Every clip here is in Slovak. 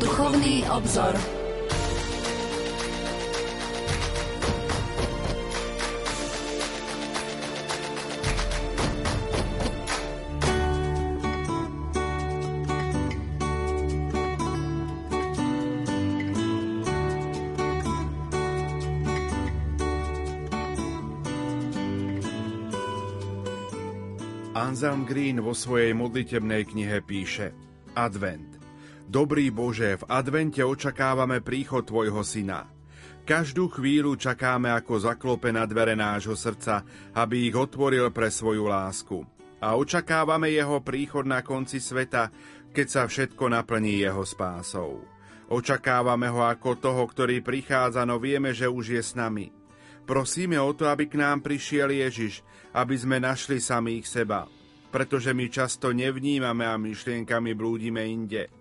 Duchovný obzor. Anselm Green vo svojej modlitebnej knihe píše Advent. Dobrý Bože, v advente očakávame príchod Tvojho Syna. Každú chvíľu čakáme, ako zaklope na dvere nášho srdca, aby ich otvoril pre svoju lásku. A očakávame Jeho príchod na konci sveta, keď sa všetko naplní Jeho spásou. Očakávame ho ako toho, ktorý prichádza, no vieme, že už je s nami. Prosíme o to, aby k nám prišiel Ježiš, aby sme našli samých seba pretože my často nevnímame a myšlienkami blúdime inde.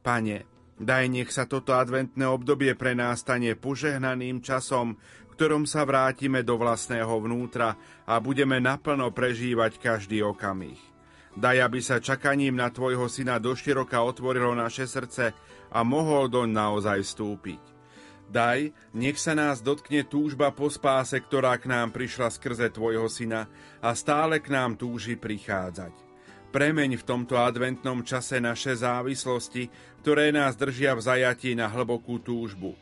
Pane, daj nech sa toto adventné obdobie pre nás stane požehnaným časom, v ktorom sa vrátime do vlastného vnútra a budeme naplno prežívať každý okamih. Daj, aby sa čakaním na Tvojho syna doširoka otvorilo naše srdce a mohol doň naozaj vstúpiť. Daj, nech sa nás dotkne túžba po spáse, ktorá k nám prišla skrze Tvojho Syna a stále k nám túži prichádzať. Premeň v tomto adventnom čase naše závislosti, ktoré nás držia v zajatí na hlbokú túžbu.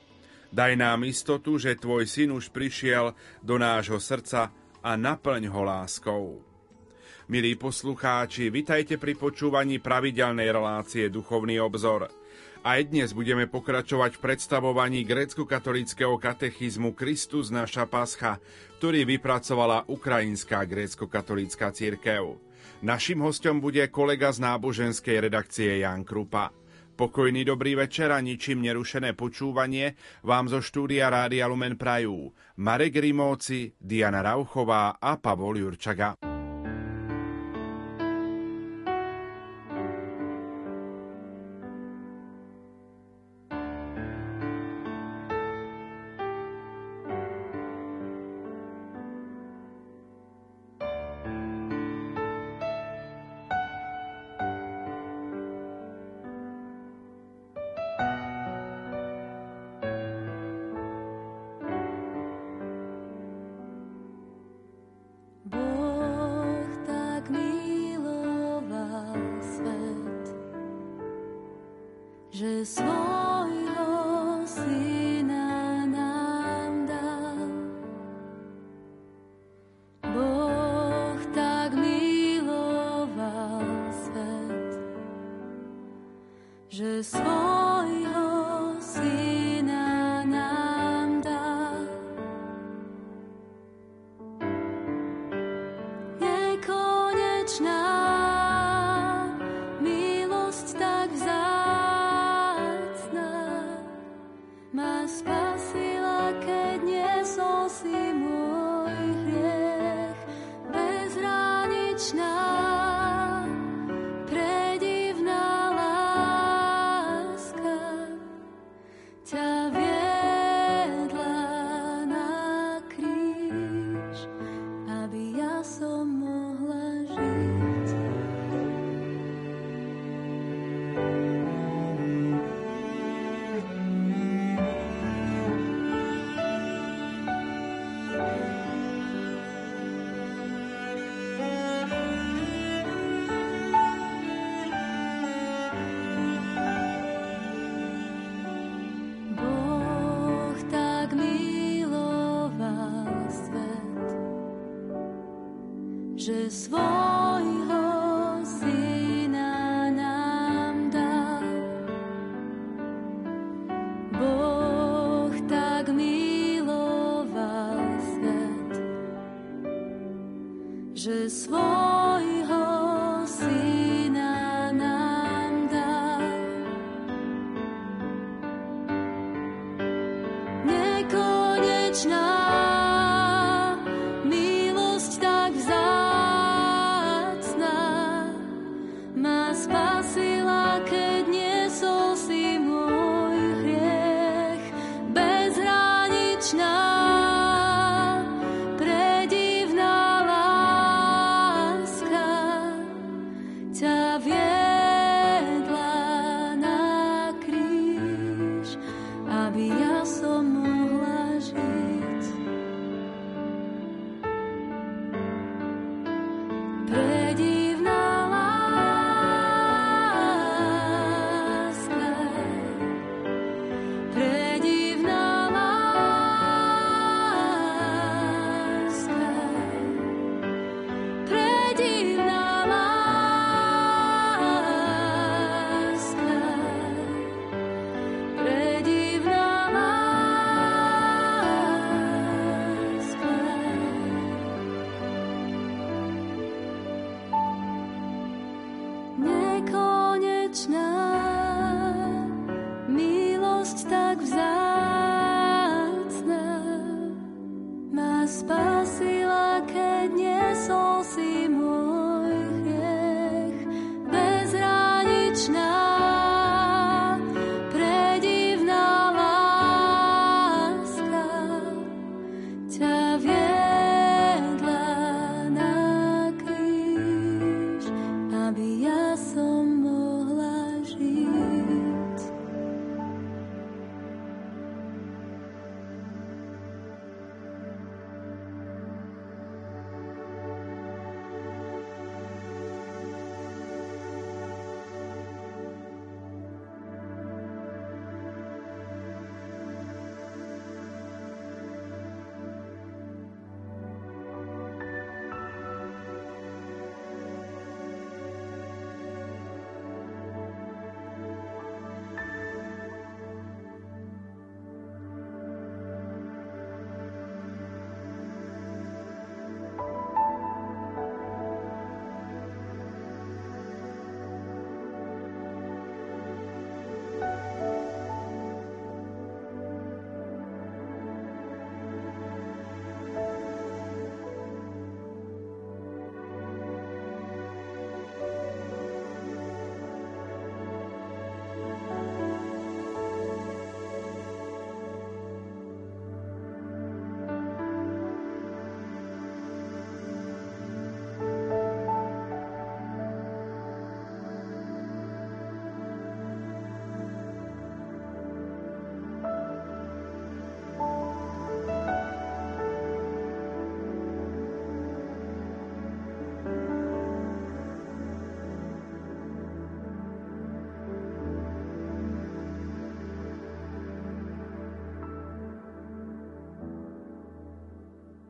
Daj nám istotu, že Tvoj Syn už prišiel do nášho srdca a naplň ho láskou. Milí poslucháči, vitajte pri počúvaní pravidelnej relácie Duchovný obzor – aj dnes budeme pokračovať v predstavovaní grécko-katolického katechizmu Kristus naša Pascha, ktorý vypracovala Ukrajinská grécko-katolícka církev. Našim hostom bude kolega z náboženskej redakcie Jan Krupa. Pokojný dobrý večer a ničím nerušené počúvanie vám zo štúdia Rádia Lumen Prajú. Marek Rimóci, Diana Rauchová a Pavol Jurčaga. Večná, milosť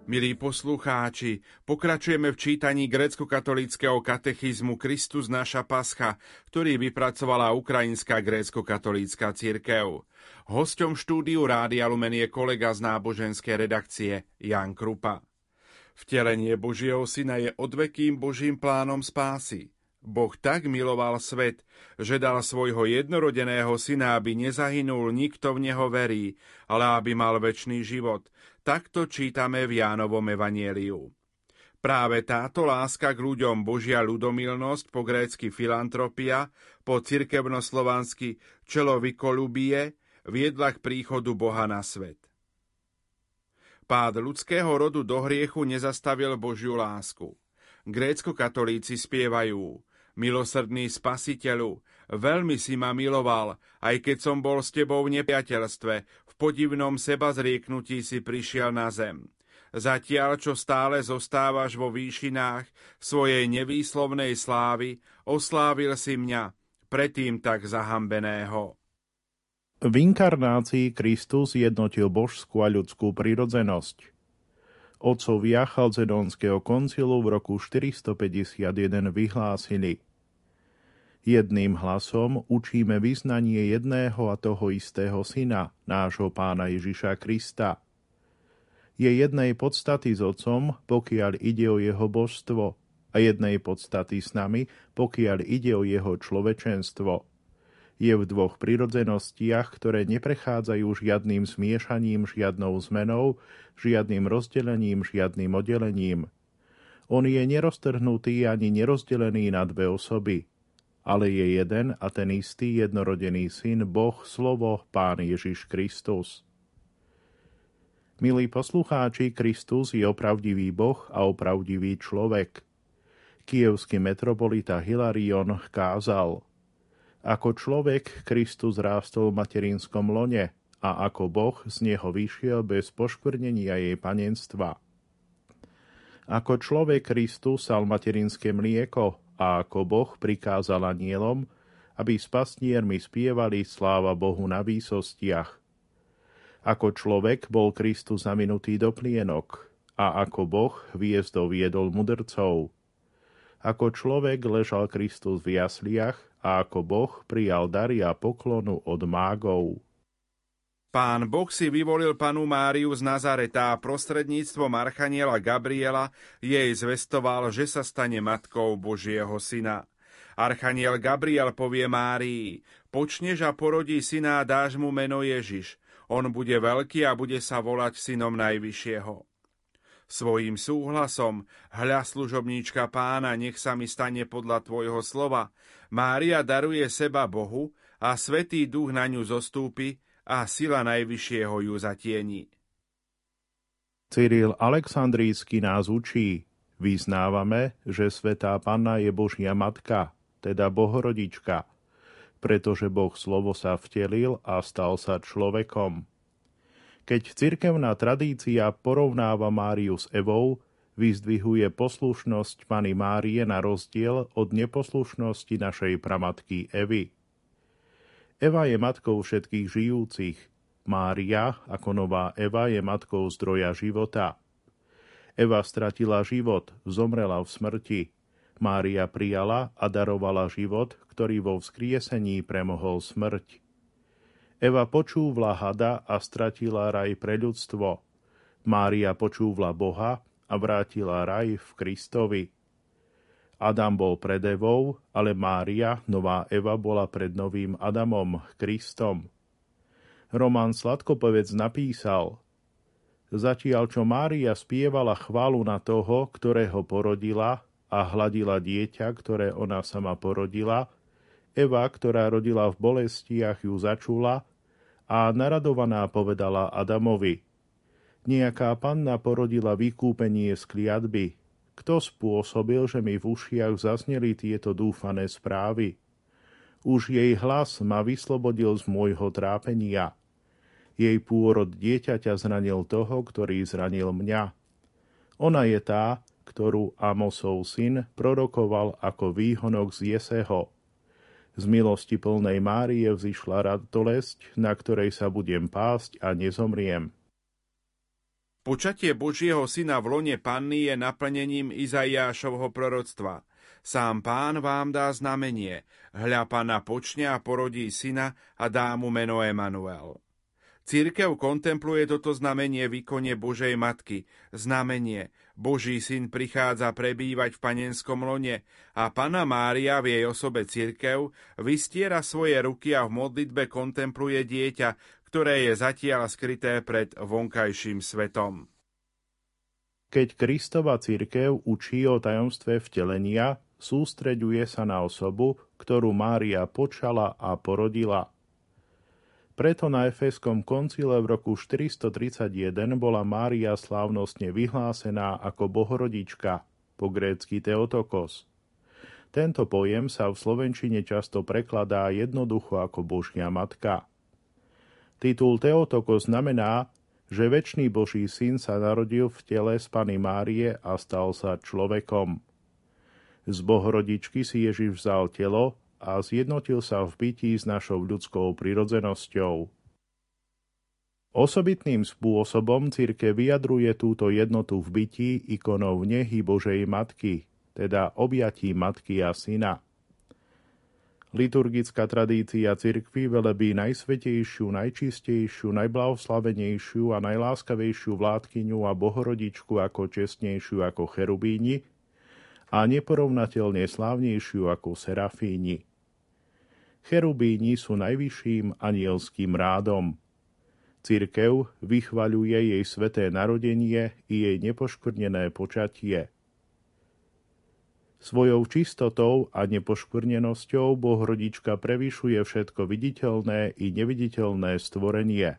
Milí poslucháči, pokračujeme v čítaní grécko-katolického katechizmu Kristus naša pascha, ktorý vypracovala Ukrajinská grécko-katolícka cirkev. Hosťom štúdiu Rádia Lumen je kolega z náboženskej redakcie Jan Krupa. Vtelenie Božieho syna je odvekým Božím plánom spásy. Boh tak miloval svet, že dal svojho jednorodeného syna, aby nezahynul nikto v neho verí, ale aby mal väčší život – Takto čítame v Jánovom evanieliu. Práve táto láska k ľuďom Božia ľudomilnosť, po grécky filantropia, po cirkevnoslovansky čelovikolubie, viedla k príchodu Boha na svet. Pád ľudského rodu do hriechu nezastavil Božiu lásku. Grécko-katolíci spievajú Milosrdný spasiteľu, veľmi si ma miloval, aj keď som bol s tebou v nepriateľstve, podivnom seba zrieknutí si prišiel na zem. Zatiaľ, čo stále zostávaš vo výšinách svojej nevýslovnej slávy, oslávil si mňa, predtým tak zahambeného. V inkarnácii Kristus jednotil božskú a ľudskú prirodzenosť. Otcovia Chalcedónskeho koncilu v roku 451 vyhlásili – Jedným hlasom učíme vyznanie jedného a toho istého syna, nášho pána Ježiša Krista. Je jednej podstaty s otcom, pokiaľ ide o jeho božstvo, a jednej podstaty s nami, pokiaľ ide o jeho človečenstvo. Je v dvoch prirodzenostiach, ktoré neprechádzajú žiadnym smiešaním, žiadnou zmenou, žiadnym rozdelením, žiadnym oddelením. On je neroztrhnutý ani nerozdelený na dve osoby, ale je jeden a ten istý jednorodený syn, Boh, slovo, Pán Ježiš Kristus. Milí poslucháči, Kristus je opravdivý Boh a opravdivý človek. Kievský metropolita Hilarion kázal Ako človek Kristus rástol v materinskom lone a ako Boh z neho vyšiel bez poškvrnenia jej panenstva. Ako človek Kristus sal materinské mlieko a ako Boh prikázal anielom, aby s pastiermi spievali sláva Bohu na výsostiach. Ako človek bol Kristus zaminutý do plienok a ako Boh hviezdou viedol mudrcov. Ako človek ležal Kristus v jasliach a ako Boh prijal dary a poklonu od mágov. Pán Boh si vyvolil panu Máriu z Nazareta a prostredníctvom Archaniela Gabriela jej zvestoval, že sa stane matkou Božieho syna. Archaniel Gabriel povie Márii, počneš a porodí syna a dáš mu meno Ježiš. On bude veľký a bude sa volať synom Najvyššieho. Svojím súhlasom, hľa služobníčka pána, nech sa mi stane podľa tvojho slova. Mária daruje seba Bohu a Svetý duch na ňu zostúpi a sila Najvyššieho ju zatieni. Cyril Aleksandrísky nás učí, Vyznávame, že Svetá Panna je Božia Matka, teda Bohorodička, pretože Boh slovo sa vtelil a stal sa človekom. Keď cirkevná tradícia porovnáva Máriu s Evou, vyzdvihuje poslušnosť Pany Márie na rozdiel od neposlušnosti našej pramatky Evy. Eva je matkou všetkých žijúcich, Mária, ako nová Eva, je matkou zdroja života – Eva stratila život, zomrela v smrti. Mária prijala a darovala život, ktorý vo vzkriesení premohol smrť. Eva počúvla hada a stratila raj pre ľudstvo. Mária počúvla Boha a vrátila raj v Kristovi. Adam bol pred Evou, ale Mária, nová Eva, bola pred novým Adamom, Kristom. Roman Sladkopovec napísal – Zatiaľ, čo Mária spievala chválu na toho, ktorého porodila a hladila dieťa, ktoré ona sama porodila, Eva, ktorá rodila v bolestiach, ju začula a naradovaná povedala Adamovi Nejaká panna porodila vykúpenie z kliatby. Kto spôsobil, že mi v ušiach zazneli tieto dúfané správy? Už jej hlas ma vyslobodil z môjho trápenia – jej pôrod dieťaťa zranil toho, ktorý zranil mňa. Ona je tá, ktorú Amosov syn prorokoval ako výhonok z Jeseho. Z milosti plnej Márie vzýšla radolesť, na ktorej sa budem pásť a nezomriem. Počatie Božieho syna v lone panny je naplnením Izaiášovho proroctva. Sám pán vám dá znamenie. Hľa pana počne a porodí syna a dá mu meno Emanuel. Církev kontempluje toto znamenie výkone Božej Matky. Znamenie. Boží syn prichádza prebývať v panenskom lone a Pana Mária v jej osobe církev vystiera svoje ruky a v modlitbe kontempluje dieťa, ktoré je zatiaľ skryté pred vonkajším svetom. Keď Kristova církev učí o tajomstve vtelenia, sústreďuje sa na osobu, ktorú Mária počala a porodila – preto na Efeskom koncile v roku 431 bola Mária slávnostne vyhlásená ako bohorodička, po grécky Teotokos. Tento pojem sa v slovenčine často prekladá jednoducho ako Božia matka. Titul Teotokos znamená, že väčší Boží syn sa narodil v tele z Pany Márie a stal sa človekom. Z bohorodičky si Ježiš vzal telo a zjednotil sa v bytí s našou ľudskou prirodzenosťou. Osobitným spôsobom cirke vyjadruje túto jednotu v bytí ikonou nehy Božej Matky, teda objatí Matky a Syna. Liturgická tradícia cirkvy velebí najsvetejšiu, najčistejšiu, najblahoslavenejšiu a najláskavejšiu vládkyňu a bohorodičku ako čestnejšiu ako cherubíni a neporovnateľne slávnejšiu ako serafíni. Cherubíni sú najvyšším anielským rádom. Cirkev vychvaľuje jej sveté narodenie i jej nepoškvrnené počatie. Svojou čistotou a nepoškvrnenosťou Bohrodička prevyšuje všetko viditeľné i neviditeľné stvorenie.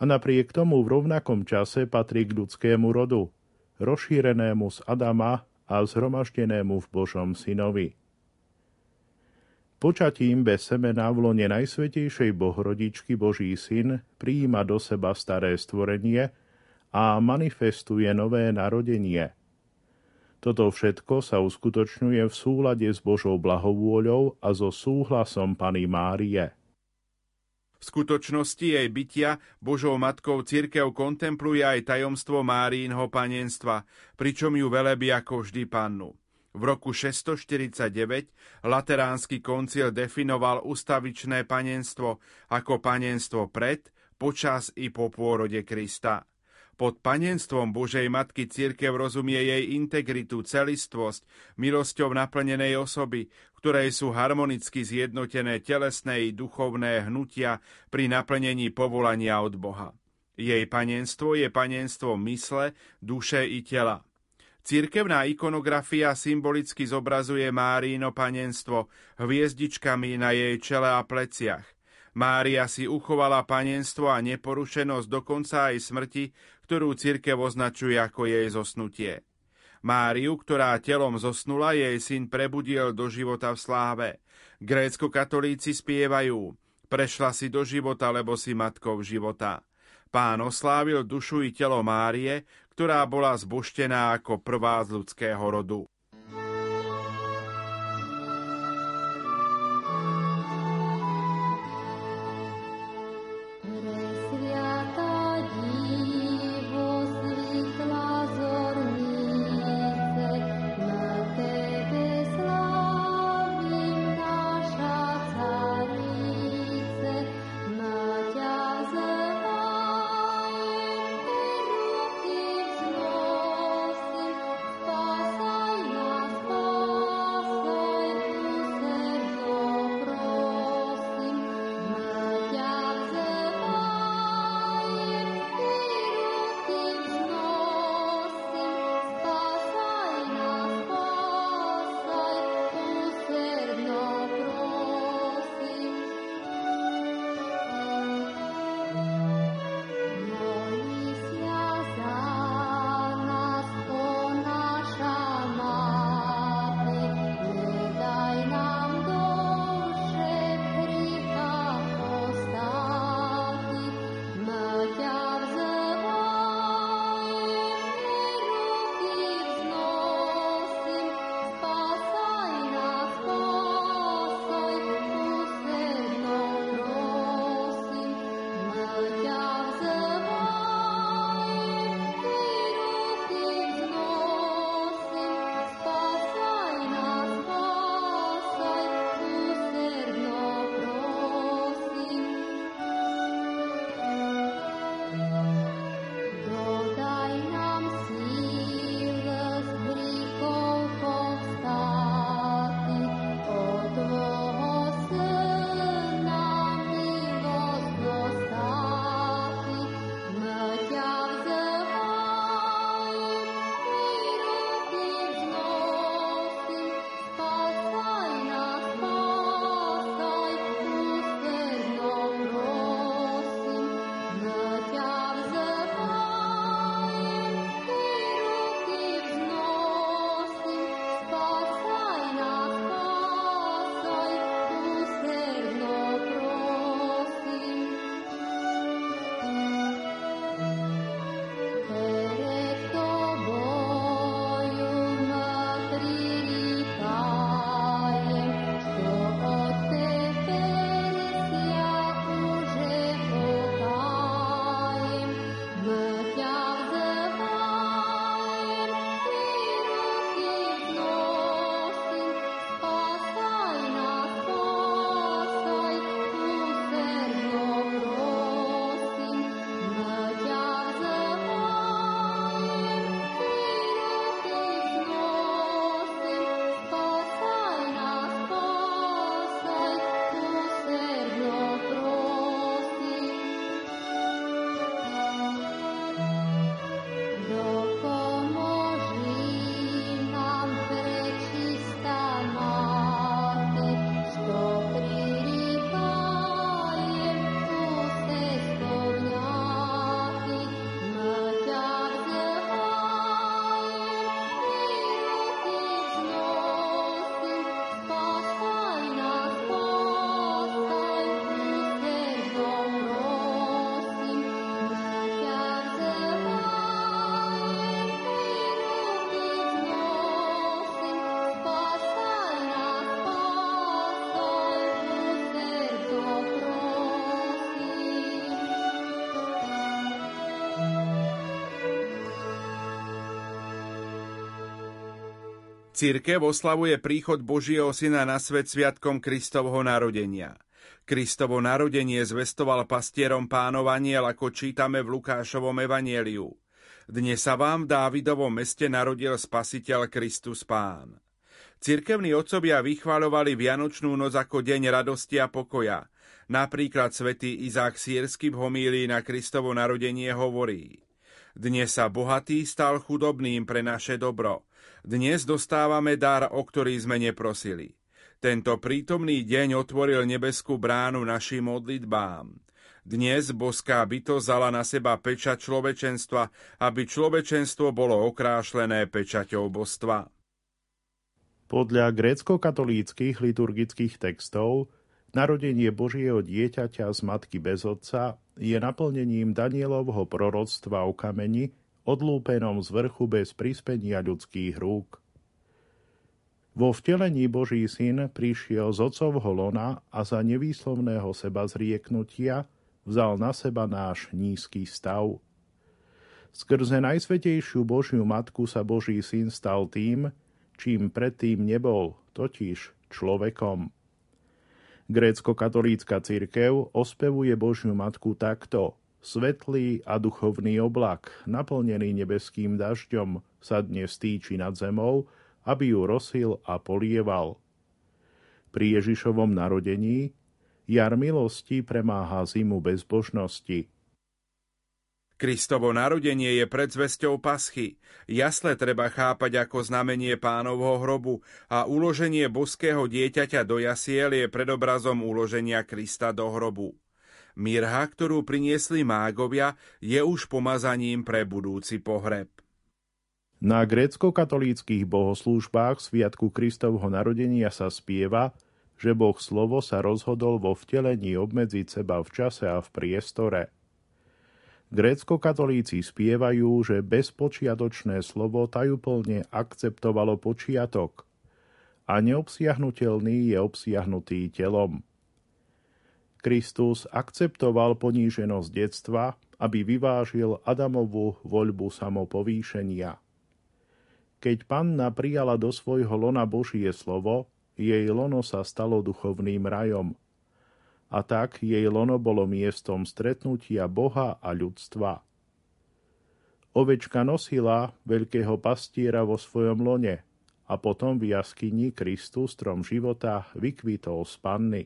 A napriek tomu v rovnakom čase patrí k ľudskému rodu, rozšírenému z Adama a zhromaždenému v Božom synovi. Počatím bez semena v lone Najsvetejšej Bohrodičky Boží syn prijíma do seba staré stvorenie a manifestuje nové narodenie. Toto všetko sa uskutočňuje v súlade s Božou blahovôľou a so súhlasom Pany Márie. V skutočnosti jej bytia Božou matkou církev kontempluje aj tajomstvo Márínho panenstva, pričom ju velebí ako vždy pannu. V roku 649 Lateránsky koncil definoval ustavičné panenstvo ako panenstvo pred, počas i po pôrode Krista. Pod panenstvom Božej Matky Církev rozumie jej integritu, celistvosť, milosťou naplnenej osoby, ktorej sú harmonicky zjednotené telesné i duchovné hnutia pri naplnení povolania od Boha. Jej panenstvo je panenstvo mysle, duše i tela. Cirkevná ikonografia symbolicky zobrazuje Márino panenstvo hviezdičkami na jej čele a pleciach. Mária si uchovala panenstvo a neporušenosť dokonca aj smrti, ktorú cirkev označuje ako jej zosnutie. Máriu, ktorá telom zosnula, jej syn prebudil do života v sláve. Grécko-katolíci spievajú Prešla si do života, lebo si matkou života. Pán oslávil dušu i telo Márie, ktorá bola zbuštená ako prvá z ľudského rodu. Církev oslavuje príchod Božieho Syna na svet sviatkom Kristovho narodenia. Kristovo narodenie zvestoval pastierom pánov aniel, ako čítame v Lukášovom evanieliu. Dnes sa vám v Dávidovom meste narodil spasiteľ Kristus Pán. Cirkevní otcovia vychvaľovali Vianočnú noc ako deň radosti a pokoja. Napríklad svätý Izák Sírsky v homílii na Kristovo narodenie hovorí Dnes sa bohatý stal chudobným pre naše dobro. Dnes dostávame dar, o ktorý sme neprosili. Tento prítomný deň otvoril nebeskú bránu našim modlitbám. Dnes boská byto zala na seba pečať človečenstva, aby človečenstvo bolo okrášlené pečaťou božstva. Podľa grécko-katolíckých liturgických textov narodenie Božieho dieťaťa z matky bez otca je naplnením Danielovho proroctva o kameni, odlúpenom z vrchu bez prispenia ľudských rúk. Vo vtelení Boží syn prišiel z otcovho lona a za nevýslovného seba zrieknutia vzal na seba náš nízky stav. Skrze Najsvetejšiu Božiu Matku sa Boží syn stal tým, čím predtým nebol, totiž človekom. Grécko-katolícka cirkev ospevuje Božiu Matku takto. Svetlý a duchovný oblak, naplnený nebeským dažďom, sa dnes týči nad zemou, aby ju rosil a polieval. Pri Ježišovom narodení jar milosti premáha zimu bezbožnosti. Kristovo narodenie je predzvesťou paschy. Jasle treba chápať ako znamenie pánovho hrobu a uloženie boského dieťaťa do jasiel je predobrazom uloženia Krista do hrobu. Mirha, ktorú priniesli mágovia, je už pomazaním pre budúci pohreb. Na grécko-katolíckých bohoslúžbách Sviatku Kristovho narodenia sa spieva, že Boh slovo sa rozhodol vo vtelení obmedziť seba v čase a v priestore. Grécko-katolíci spievajú, že bezpočiatočné slovo tajúplne akceptovalo počiatok a neobsiahnutelný je obsiahnutý telom. Kristus akceptoval poníženosť detstva, aby vyvážil Adamovu voľbu samopovýšenia. Keď panna prijala do svojho lona Božie slovo, jej lono sa stalo duchovným rajom. A tak jej lono bolo miestom stretnutia Boha a ľudstva. Ovečka nosila veľkého pastiera vo svojom lone a potom v jaskyni Kristus strom života vykvitol z panny.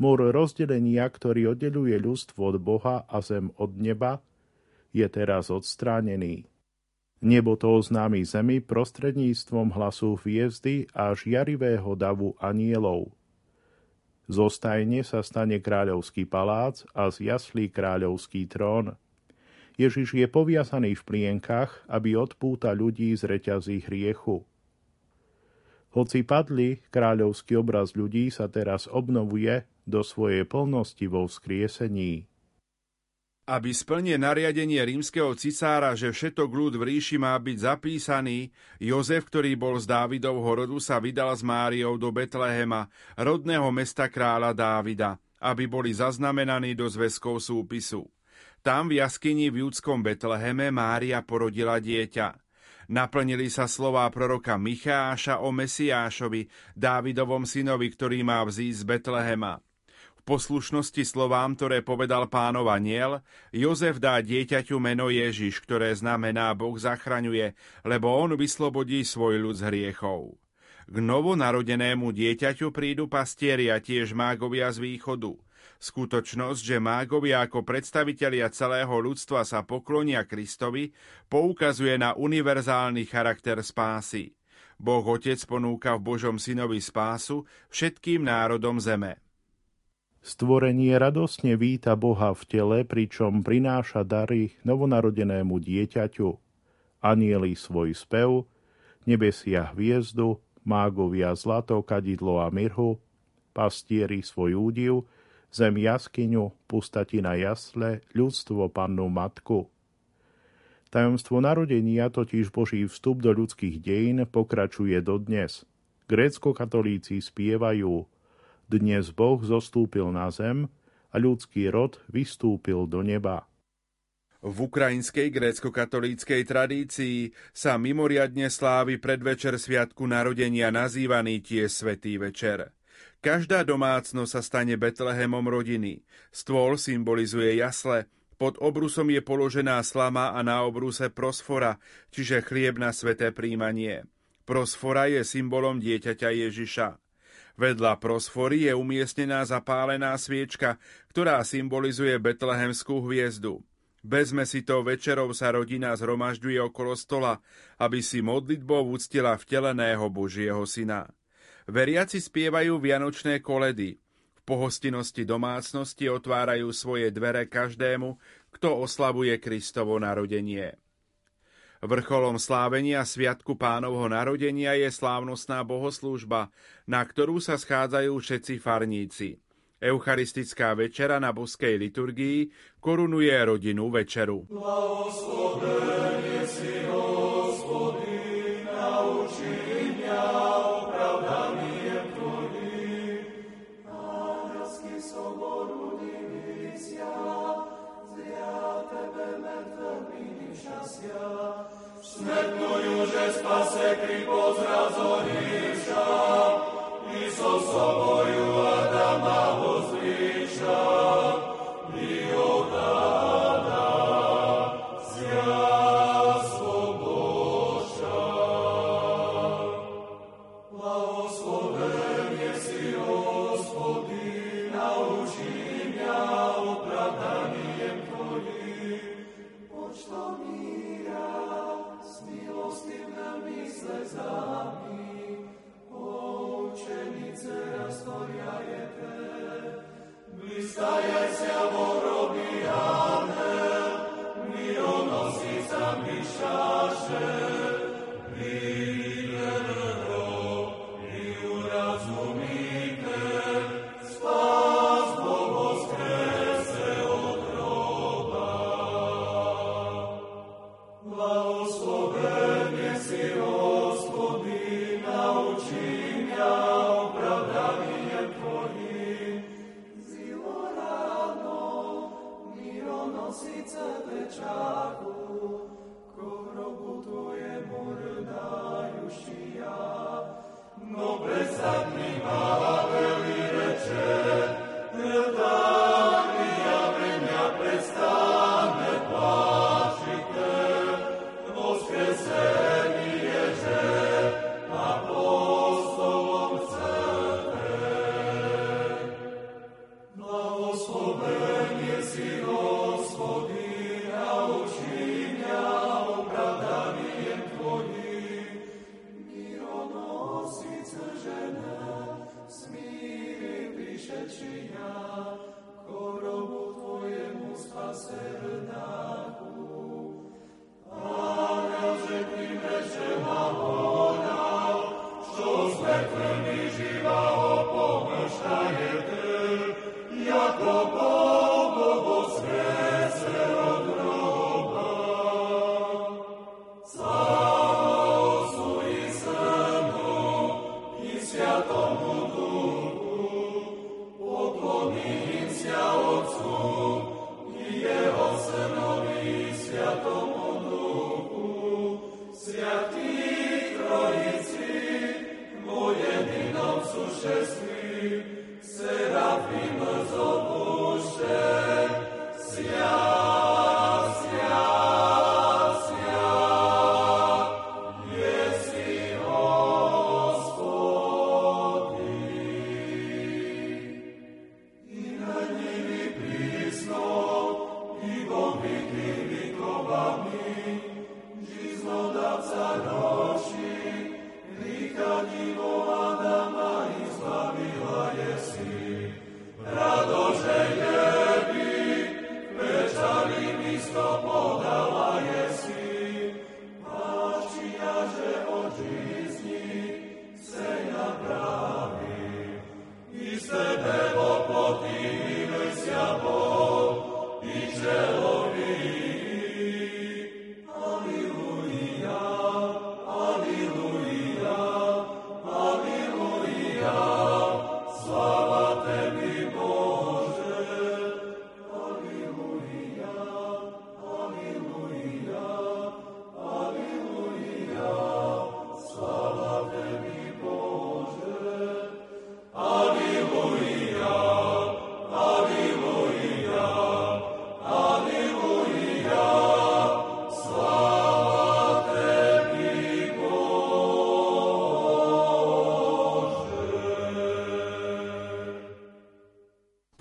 Múr rozdelenia, ktorý oddeluje ľudstvo od Boha a zem od neba, je teraz odstránený. Nebo to oznámi zemi prostredníctvom hlasu hviezdy a žiarivého davu anielov. Zostajne sa stane kráľovský palác a z jaslí kráľovský trón. Ježiš je poviazaný v plienkach, aby odpúta ľudí z reťazí hriechu. Hoci padli, kráľovský obraz ľudí sa teraz obnovuje do svojej plnosti vo vzkriesení aby splnil nariadenie rímskeho cisára, že všetok ľud v ríši má byť zapísaný, Jozef, ktorý bol z Dávidovho rodu, sa vydal s Máriou do Betlehema, rodného mesta kráľa Dávida, aby boli zaznamenaní do zväzkov súpisu. Tam v jaskyni v judskom Betleheme Mária porodila dieťa. Naplnili sa slová proroka Micháša o Mesiášovi, Dávidovom synovi, ktorý má vzísť z Betlehema poslušnosti slovám, ktoré povedal pánov aniel, Jozef dá dieťaťu meno Ježiš, ktoré znamená Boh zachraňuje, lebo on vyslobodí svoj ľud z hriechov. K novonarodenému dieťaťu prídu pastieri a tiež mágovia z východu. Skutočnosť, že mágovia ako predstavitelia celého ľudstva sa poklonia Kristovi, poukazuje na univerzálny charakter spásy. Boh Otec ponúka v Božom synovi spásu všetkým národom zeme. Stvorenie radosne víta Boha v tele, pričom prináša dary novonarodenému dieťaťu. Anieli svoj spev, nebesia hviezdu, mágovia zlato, kadidlo a mirhu, pastieri svoj údiv, zem jaskyňu, pustatina jasle, ľudstvo pannu matku. Tajomstvo narodenia, totiž Boží vstup do ľudských dejín, pokračuje dodnes. Grécko-katolíci spievajú – dnes Boh zostúpil na zem a ľudský rod vystúpil do neba. V ukrajinskej grécko-katolíckej tradícii sa mimoriadne slávi predvečer sviatku narodenia nazývaný tie Svetý večer. Každá domácnosť sa stane Betlehemom rodiny. Stôl symbolizuje jasle, pod obrusom je položená slama a na obruse prosfora, čiže chlieb na sveté príjmanie. Prosfora je symbolom dieťaťa Ježiša. Vedľa prosfory je umiestnená zapálená sviečka, ktorá symbolizuje betlehemskú hviezdu. Bezme si to večerov sa rodina zhromažďuje okolo stola, aby si modlitbou uctila vteleného Božieho syna. Veriaci spievajú vianočné koledy. V pohostinnosti domácnosti otvárajú svoje dvere každému, kto oslavuje Kristovo narodenie. Vrcholom slávenia Sviatku pánovho narodenia je slávnostná bohoslúžba, na ktorú sa schádzajú všetci farníci. Eucharistická večera na boskej liturgii korunuje rodinu večeru. Blahoslovený si že spase kripo zrazorýša, i so soboju Adama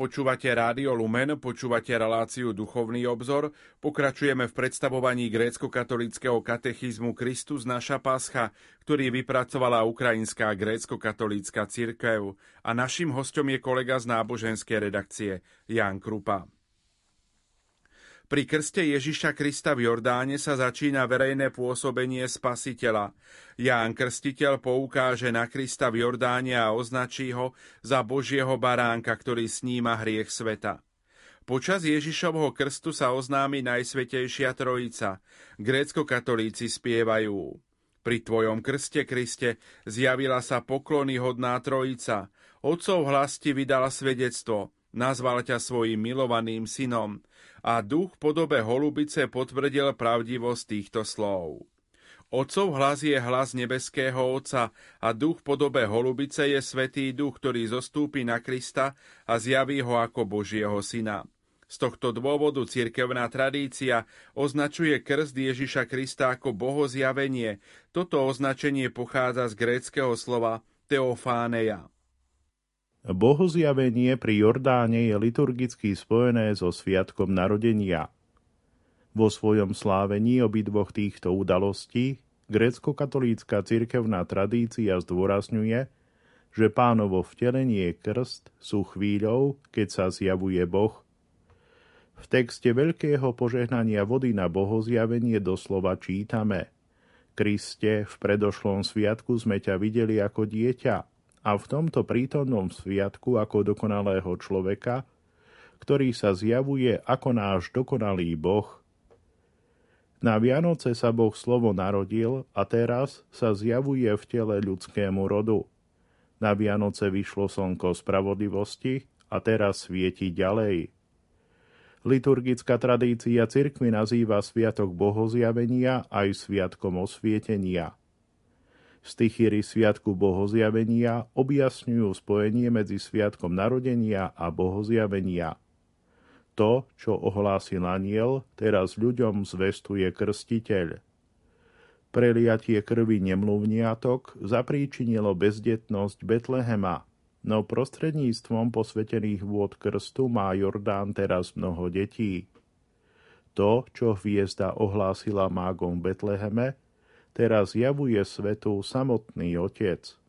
Počúvate Rádio Lumen, počúvate reláciu Duchovný obzor, pokračujeme v predstavovaní grécko-katolického katechizmu Kristus naša Páscha, ktorý vypracovala Ukrajinská grécko-katolícka cirkev a našim hostom je kolega z náboženskej redakcie Jan Krupa. Pri krste Ježiša Krista v Jordáne sa začína verejné pôsobenie spasiteľa. Ján Krstiteľ poukáže na Krista v Jordáne a označí ho za Božieho baránka, ktorý sníma hriech sveta. Počas Ježišovho krstu sa oznámi Najsvetejšia Trojica. Grécko-katolíci spievajú. Pri tvojom krste, Kriste, zjavila sa poklony hodná Trojica. Otcov hlas ti vydal svedectvo, nazval ťa svojim milovaným synom a duch podobe holubice potvrdil pravdivosť týchto slov. Otcov hlas je hlas nebeského Otca a duch podobe holubice je Svetý duch, ktorý zostúpi na Krista a zjaví ho ako Božieho syna. Z tohto dôvodu cirkevná tradícia označuje krst Ježiša Krista ako bohozjavenie. Toto označenie pochádza z gréckého slova teofáneja. Bohozjavenie pri Jordáne je liturgicky spojené so sviatkom narodenia. Vo svojom slávení obidvoch týchto udalostí grécko-katolícka cirkevná tradícia zdôrazňuje, že pánovo vtelenie krst sú chvíľou, keď sa zjavuje Boh. V texte veľkého požehnania vody na bohozjavenie doslova čítame Kriste, v predošlom sviatku sme ťa videli ako dieťa, a v tomto prítomnom sviatku ako dokonalého človeka, ktorý sa zjavuje ako náš dokonalý Boh. Na Vianoce sa Boh slovo narodil a teraz sa zjavuje v tele ľudskému rodu. Na Vianoce vyšlo slnko spravodlivosti a teraz svieti ďalej. Liturgická tradícia cirkvi nazýva Sviatok Bohozjavenia aj Sviatkom osvietenia – Stichíry Sviatku Bohozjavenia objasňujú spojenie medzi Sviatkom narodenia a Bohozjavenia. To, čo ohlásil aniel, teraz ľuďom zvestuje krstiteľ. Preliatie krvi nemluvniatok zapríčinilo bezdetnosť Betlehema, no prostredníctvom posvetených vôd krstu má Jordán teraz mnoho detí. To, čo hviezda ohlásila mágom Betleheme, teraz javuje svetu samotný Otec.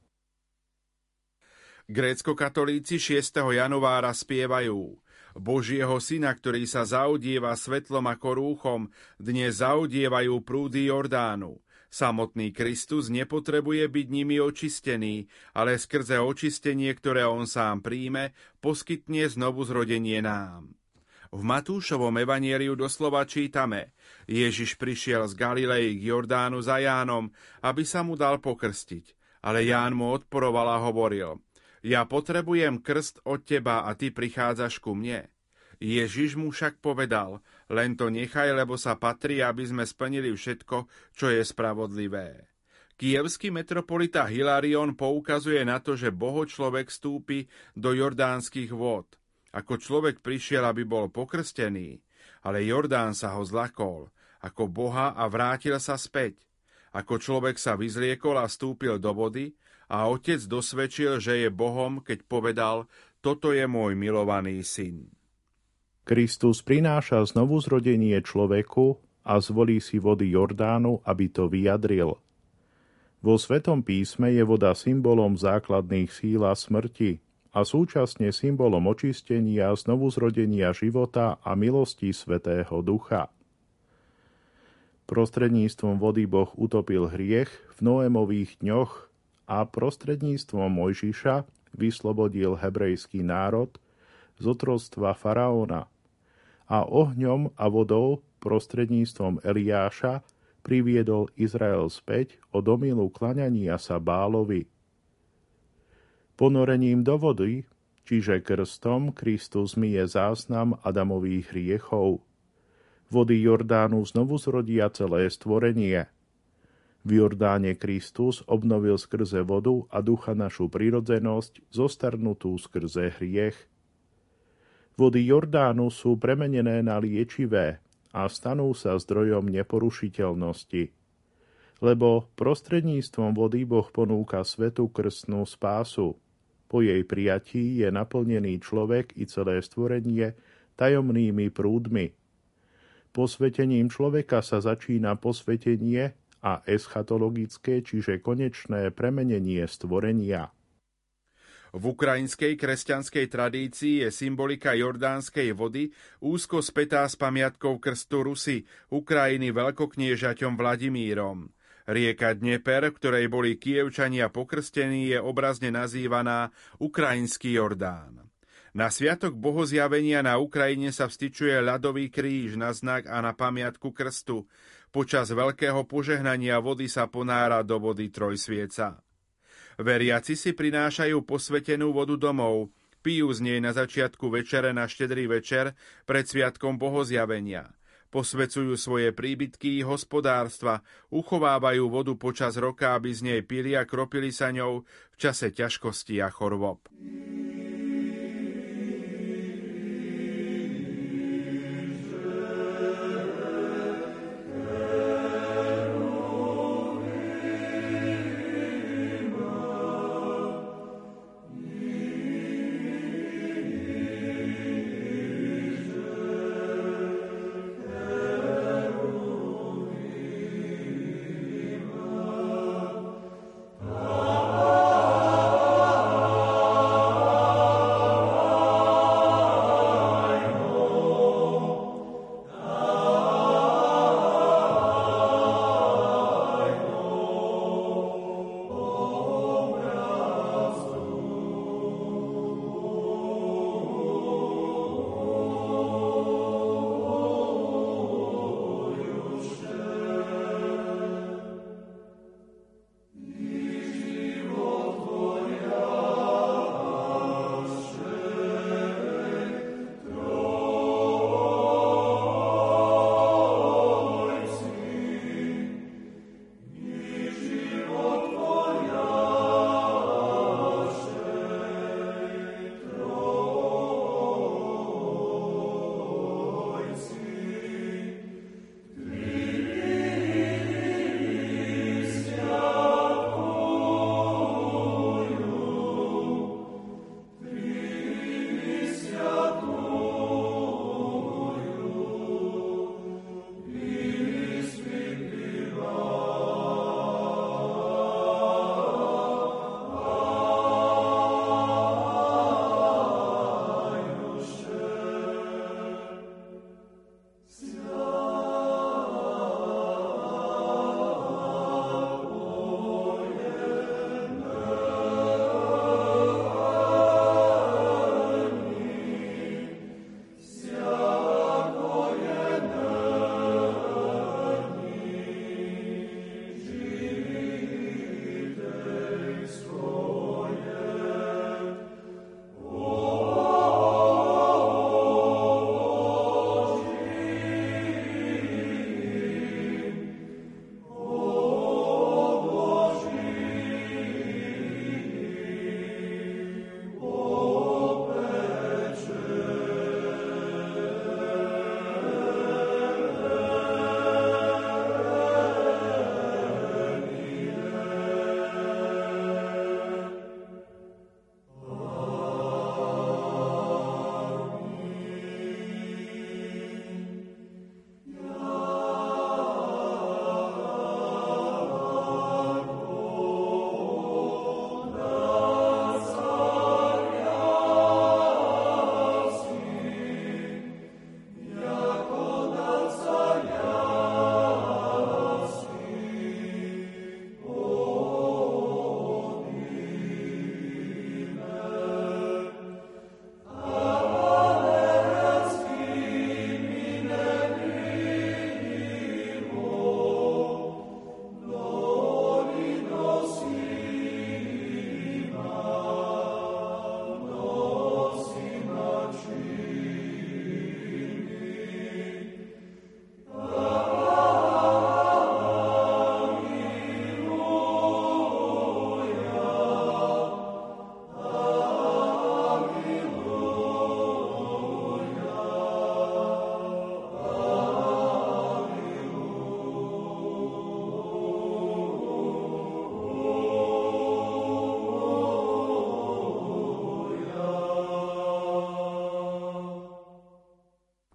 Grécko-katolíci 6. januára spievajú Božieho syna, ktorý sa zaudieva svetlom ako rúchom, dnes zaudievajú prúdy Jordánu. Samotný Kristus nepotrebuje byť nimi očistený, ale skrze očistenie, ktoré on sám príjme, poskytne znovu zrodenie nám. V Matúšovom evanieliu doslova čítame Ježiš prišiel z Galilei k Jordánu za Jánom, aby sa mu dal pokrstiť. Ale Ján mu odporoval a hovoril Ja potrebujem krst od teba a ty prichádzaš ku mne. Ježiš mu však povedal, len to nechaj, lebo sa patrí, aby sme splnili všetko, čo je spravodlivé. Kievský metropolita Hilarion poukazuje na to, že boho človek stúpi do jordánskych vôd. Ako človek prišiel, aby bol pokrstený, ale Jordán sa ho zlakol, ako Boha a vrátil sa späť. Ako človek sa vyzliekol a stúpil do vody a otec dosvedčil, že je Bohom, keď povedal, toto je môj milovaný syn. Kristus prináša znovu zrodenie človeku a zvolí si vody Jordánu, aby to vyjadril. Vo Svetom písme je voda symbolom základných síl a smrti, a súčasne symbolom očistenia, znovuzrodenia života a milosti Svetého Ducha. Prostredníctvom vody Boh utopil hriech v Noémových dňoch a prostredníctvom Mojžiša vyslobodil hebrejský národ z otrostva faraóna a ohňom a vodou prostredníctvom Eliáša priviedol Izrael späť od omilu klaňania sa Bálovi. Ponorením do vody, čiže krstom, Kristus mije záznam Adamových hriechov. Vody Jordánu znovu zrodia celé stvorenie. V Jordáne Kristus obnovil skrze vodu a ducha našu prirodzenosť, zostarnutú skrze hriech. Vody Jordánu sú premenené na liečivé a stanú sa zdrojom neporušiteľnosti. Lebo prostredníctvom vody Boh ponúka svetu krstnú spásu – Po jej prijatí je naplnený človek i celé stvorenie tajomnými prúdmi. Posvetením človeka sa začína posvetenie a eschatologické, čiže konečné premenenie stvorenia. V ukrajinskej kresťanskej tradícii je symbolika jordánskej vody úzko spätá s pamiatkou krstu Rusy, Ukrajiny veľkokniežaťom Vladimírom. Rieka Dneper, v ktorej boli kievčania pokrstení, je obrazne nazývaná Ukrajinský Jordán. Na sviatok bohozjavenia na Ukrajine sa vstyčuje ľadový kríž na znak a na pamiatku krstu. Počas veľkého požehnania vody sa ponára do vody trojsvieca. Veriaci si prinášajú posvetenú vodu domov, pijú z nej na začiatku večere na štedrý večer pred sviatkom bohozjavenia – posvecujú svoje príbytky i hospodárstva, uchovávajú vodu počas roka, aby z nej pili a kropili sa ňou v čase ťažkosti a chorôb.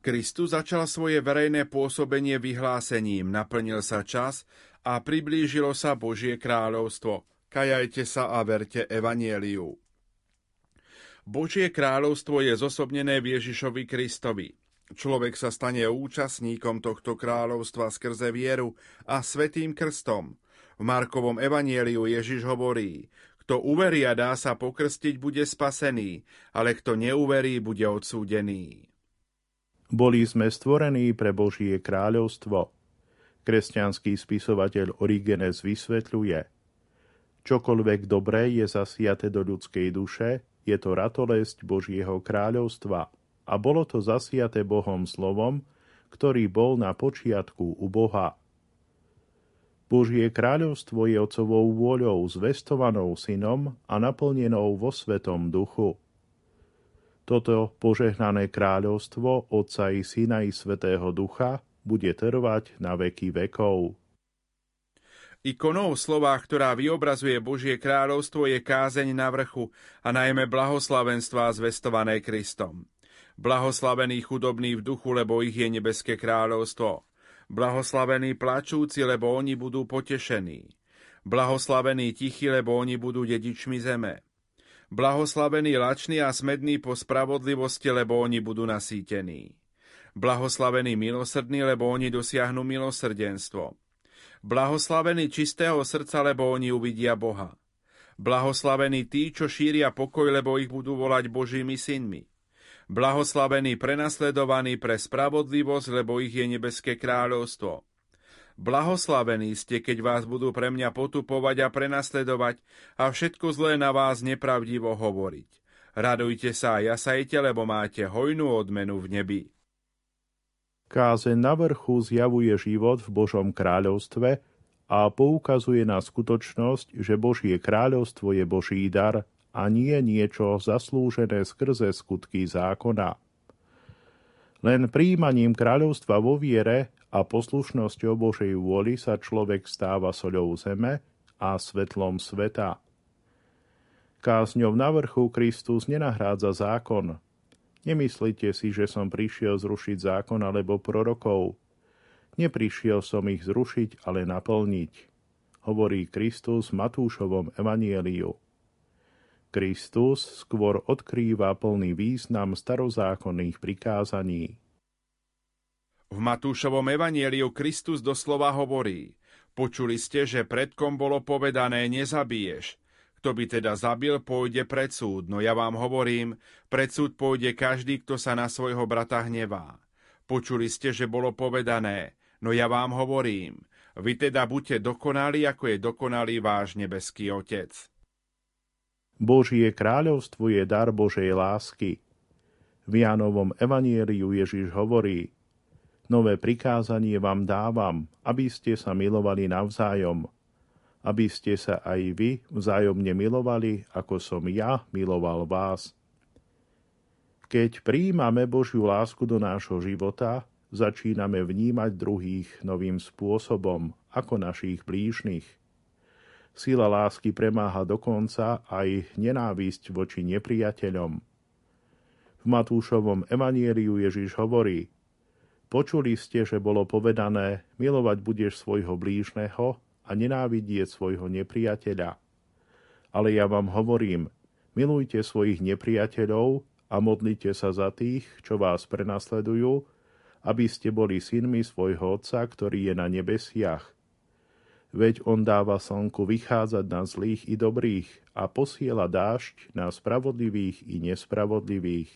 Kristus začal svoje verejné pôsobenie vyhlásením, naplnil sa čas a priblížilo sa Božie kráľovstvo. Kajajte sa a verte evanieliu. Božie kráľovstvo je zosobnené v Ježišovi Kristovi. Človek sa stane účastníkom tohto kráľovstva skrze vieru a svetým krstom. V Markovom evanieliu Ježiš hovorí, kto uverí a dá sa pokrstiť, bude spasený, ale kto neuverí, bude odsúdený. Boli sme stvorení pre Božie kráľovstvo. Kresťanský spisovateľ Origenes vysvetľuje, čokoľvek dobré je zasiate do ľudskej duše, je to ratolesť Božieho kráľovstva a bolo to zasiate Bohom slovom, ktorý bol na počiatku u Boha. Božie kráľovstvo je otcovou vôľou zvestovanou synom a naplnenou vo svetom duchu. Toto požehnané kráľovstvo Otca i Syna i Svetého Ducha bude trvať na veky vekov. Ikonou slova, ktorá vyobrazuje Božie kráľovstvo, je kázeň na vrchu a najmä blahoslavenstva zvestované Kristom. Blahoslavení chudobní v duchu, lebo ich je nebeské kráľovstvo. Blahoslavení plačúci, lebo oni budú potešení. Blahoslavení tichi, lebo oni budú dedičmi zeme. Blahoslavení lační a smední po spravodlivosti, lebo oni budú nasýtení. Blahoslavení milosrdní, lebo oni dosiahnu milosrdenstvo. Blahoslavení čistého srdca, lebo oni uvidia Boha. Blahoslavení tí, čo šíria pokoj, lebo ich budú volať Božími synmi. Blahoslavení prenasledovaní pre spravodlivosť, lebo ich je nebeské kráľovstvo. Blahoslavení ste, keď vás budú pre mňa potupovať a prenasledovať a všetko zlé na vás nepravdivo hovoriť. Radujte sa a jasajte, lebo máte hojnú odmenu v nebi. Káze na vrchu zjavuje život v Božom kráľovstve a poukazuje na skutočnosť, že Božie kráľovstvo je Boží dar a nie niečo zaslúžené skrze skutky zákona. Len príjmaním kráľovstva vo viere a poslušnosťou Božej vôli sa človek stáva soľou zeme a svetlom sveta. Kázňov na vrchu Kristus nenahrádza zákon. Nemyslíte si, že som prišiel zrušiť zákon alebo prorokov. Neprišiel som ich zrušiť, ale naplniť, hovorí Kristus v Matúšovom evanieliu. Kristus skôr odkrýva plný význam starozákonných prikázaní. V Matúšovom evanieliu Kristus doslova hovorí Počuli ste, že predkom bolo povedané nezabiješ. Kto by teda zabil, pôjde pred súd, no ja vám hovorím, pred súd pôjde každý, kto sa na svojho brata hnevá. Počuli ste, že bolo povedané, no ja vám hovorím, vy teda buďte dokonali, ako je dokonalý váš nebeský Otec. Božie kráľovstvo je dar Božej lásky. V Jánovom evanieliu Ježiš hovorí – Nové prikázanie vám dávam, aby ste sa milovali navzájom, aby ste sa aj vy vzájomne milovali, ako som ja miloval vás. Keď príjmame Božiu lásku do nášho života, začíname vnímať druhých novým spôsobom, ako našich blížnych. Sila lásky premáha dokonca aj nenávisť voči nepriateľom. V Matúšovom evanieliu Ježiš hovorí – Počuli ste, že bolo povedané, milovať budeš svojho blížneho a nenávidieť svojho nepriateľa. Ale ja vám hovorím, milujte svojich nepriateľov a modlite sa za tých, čo vás prenasledujú, aby ste boli synmi svojho Otca, ktorý je na nebesiach. Veď on dáva slnku vychádzať na zlých i dobrých a posiela dážď na spravodlivých i nespravodlivých.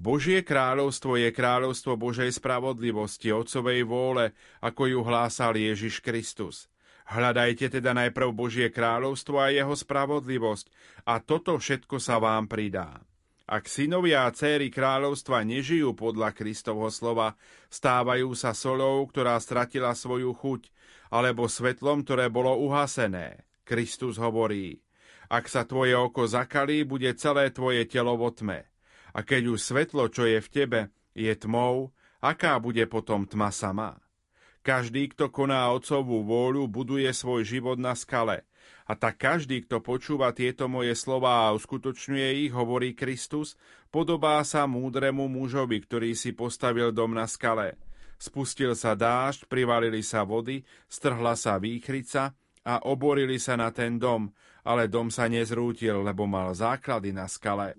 Božie kráľovstvo je kráľovstvo Božej spravodlivosti, Otcovej vôle, ako ju hlásal Ježiš Kristus. Hľadajte teda najprv Božie kráľovstvo a jeho spravodlivosť a toto všetko sa vám pridá. Ak synovia a céry kráľovstva nežijú podľa Kristovho slova, stávajú sa solou, ktorá stratila svoju chuť, alebo svetlom, ktoré bolo uhasené. Kristus hovorí, ak sa tvoje oko zakalí, bude celé tvoje telo vo tme. A keď už svetlo, čo je v tebe, je tmou, aká bude potom tma sama? Každý, kto koná otcovú vôľu, buduje svoj život na skale. A tak každý, kto počúva tieto moje slova a uskutočňuje ich, hovorí Kristus, podobá sa múdremu mužovi, ktorý si postavil dom na skale. Spustil sa dážď, privalili sa vody, strhla sa výchrica a oborili sa na ten dom, ale dom sa nezrútil, lebo mal základy na skale.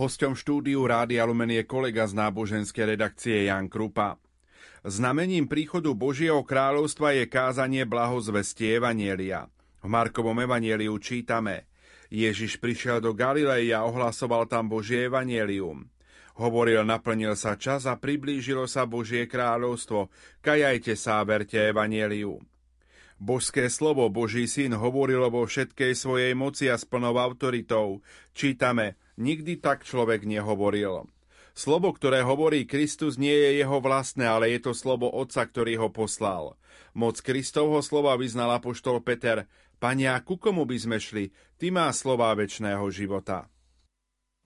Hosťom štúdiu Rádia Lumen je kolega z náboženskej redakcie Jan Krupa. Znamením príchodu Božieho kráľovstva je kázanie blahozvestie Evanielia. V Markovom Evanieliu čítame Ježiš prišiel do Galilei a ohlasoval tam Božie Evanielium. Hovoril, naplnil sa čas a priblížilo sa Božie kráľovstvo. Kajajte sa a verte Evanieliu. Božské slovo Boží syn hovorilo vo všetkej svojej moci a s plnou autoritou. Čítame, Nikdy tak človek nehovoril. Slovo, ktoré hovorí Kristus, nie je jeho vlastné, ale je to slovo Otca, ktorý ho poslal. Moc Kristovho slova vyznal apoštol Peter. Pania, ku komu by sme šli? Ty má slova väčšného života.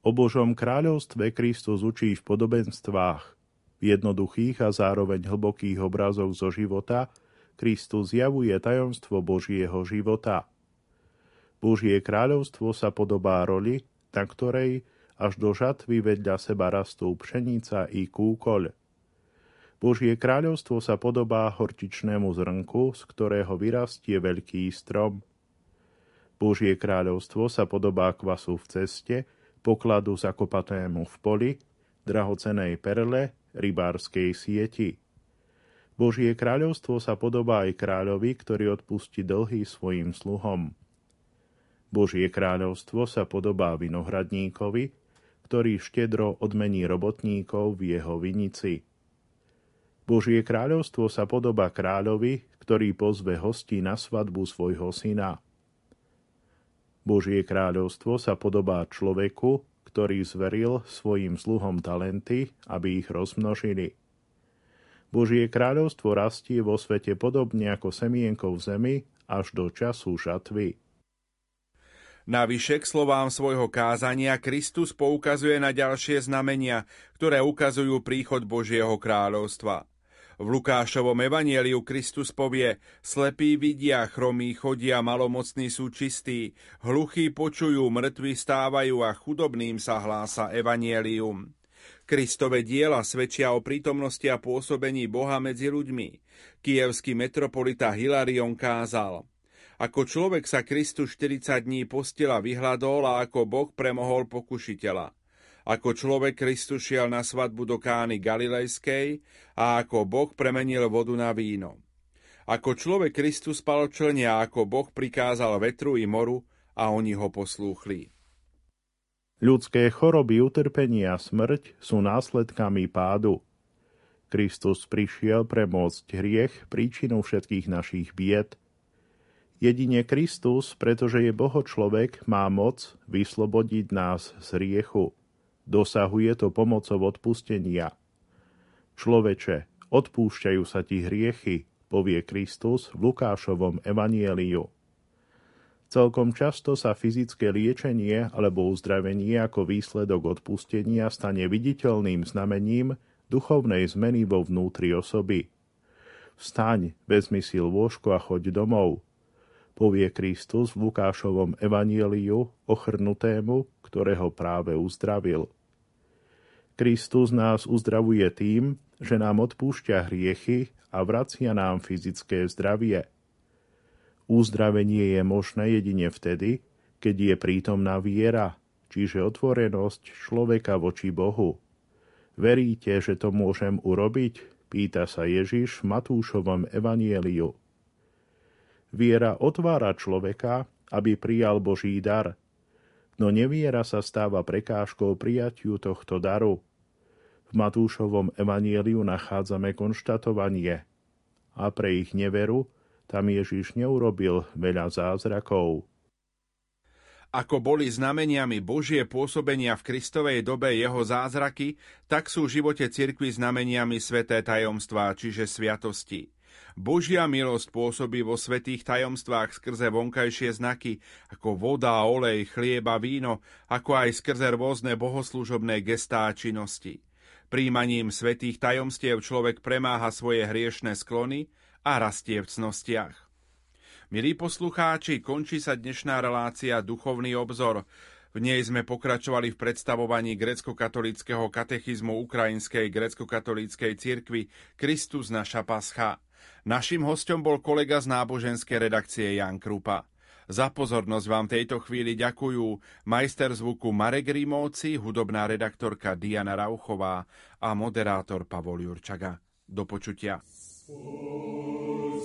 O Božom kráľovstve Kristus učí v podobenstvách. V jednoduchých a zároveň hlbokých obrazoch zo života Kristus zjavuje tajomstvo Božieho života. Božie kráľovstvo sa podobá roli, na ktorej až do žatvy vedľa seba rastú pšenica i kúkoľ. Božie kráľovstvo sa podobá hortičnému zrnku, z ktorého vyrastie veľký strom. Božie kráľovstvo sa podobá kvasu v ceste, pokladu zakopatému v poli, drahocenej perle, rybárskej sieti. Božie kráľovstvo sa podobá aj kráľovi, ktorý odpustí dlhy svojim sluhom. Božie kráľovstvo sa podobá vinohradníkovi, ktorý štedro odmení robotníkov v jeho vinici. Božie kráľovstvo sa podobá kráľovi, ktorý pozve hostí na svadbu svojho syna. Božie kráľovstvo sa podobá človeku, ktorý zveril svojim sluhom talenty, aby ich rozmnožili. Božie kráľovstvo rastie vo svete podobne ako semienko v zemi až do času žatvy. Navyše k slovám svojho kázania Kristus poukazuje na ďalšie znamenia, ktoré ukazujú príchod Božieho kráľovstva. V Lukášovom evanieliu Kristus povie, slepí vidia, chromí chodia, malomocní sú čistí, hluchí počujú, mŕtvi stávajú a chudobným sa hlása evanielium. Kristove diela svedčia o prítomnosti a pôsobení Boha medzi ľuďmi. Kievský metropolita Hilarion kázal – ako človek sa Kristus 40 dní postila vyhľadol a ako Boh premohol pokušiteľa ako človek Kristus šiel na svadbu do Kány Galilejskej a ako Boh premenil vodu na víno. Ako človek Kristus spal člne a ako Boh prikázal vetru i moru a oni ho poslúchli. Ľudské choroby, utrpenie a smrť sú následkami pádu. Kristus prišiel premôcť hriech, príčinu všetkých našich bied. Jedine Kristus, pretože je Boho človek, má moc vyslobodiť nás z hriechu. Dosahuje to pomocou odpustenia. Človeče, odpúšťajú sa ti hriechy, povie Kristus v Lukášovom evanieliu. Celkom často sa fyzické liečenie alebo uzdravenie ako výsledok odpustenia stane viditeľným znamením duchovnej zmeny vo vnútri osoby. Vstaň, vezmi si lôžko a choď domov, povie Kristus v Lukášovom evanieliu ochrnutému, ktorého práve uzdravil. Kristus nás uzdravuje tým, že nám odpúšťa hriechy a vracia nám fyzické zdravie. Uzdravenie je možné jedine vtedy, keď je prítomná viera, čiže otvorenosť človeka voči Bohu. Veríte, že to môžem urobiť? Pýta sa Ježiš v Matúšovom evanieliu. Viera otvára človeka, aby prijal Boží dar, no neviera sa stáva prekážkou prijatiu tohto daru. V Matúšovom evanieliu nachádzame konštatovanie a pre ich neveru tam Ježiš neurobil veľa zázrakov. Ako boli znameniami Božie pôsobenia v Kristovej dobe jeho zázraky, tak sú v živote cirkvi znameniami sveté tajomstvá, čiže sviatosti. Božia milosť pôsobí vo svetých tajomstvách skrze vonkajšie znaky, ako voda, olej, chlieba, víno, ako aj skrze rôzne bohoslužobné gestá činnosti. Príjmaním svetých tajomstiev človek premáha svoje hriešne sklony a rastie v cnostiach. Milí poslucháči, končí sa dnešná relácia Duchovný obzor. V nej sme pokračovali v predstavovaní grecko-katolického katechizmu Ukrajinskej grecko-katolíckej cirkvi Kristus naša pascha. Našim hostom bol kolega z náboženskej redakcie Jan Krupa. Za pozornosť vám tejto chvíli ďakujú majster zvuku Marek Rímovci, hudobná redaktorka Diana Rauchová a moderátor Pavol Jurčaga. Do počutia. Oh,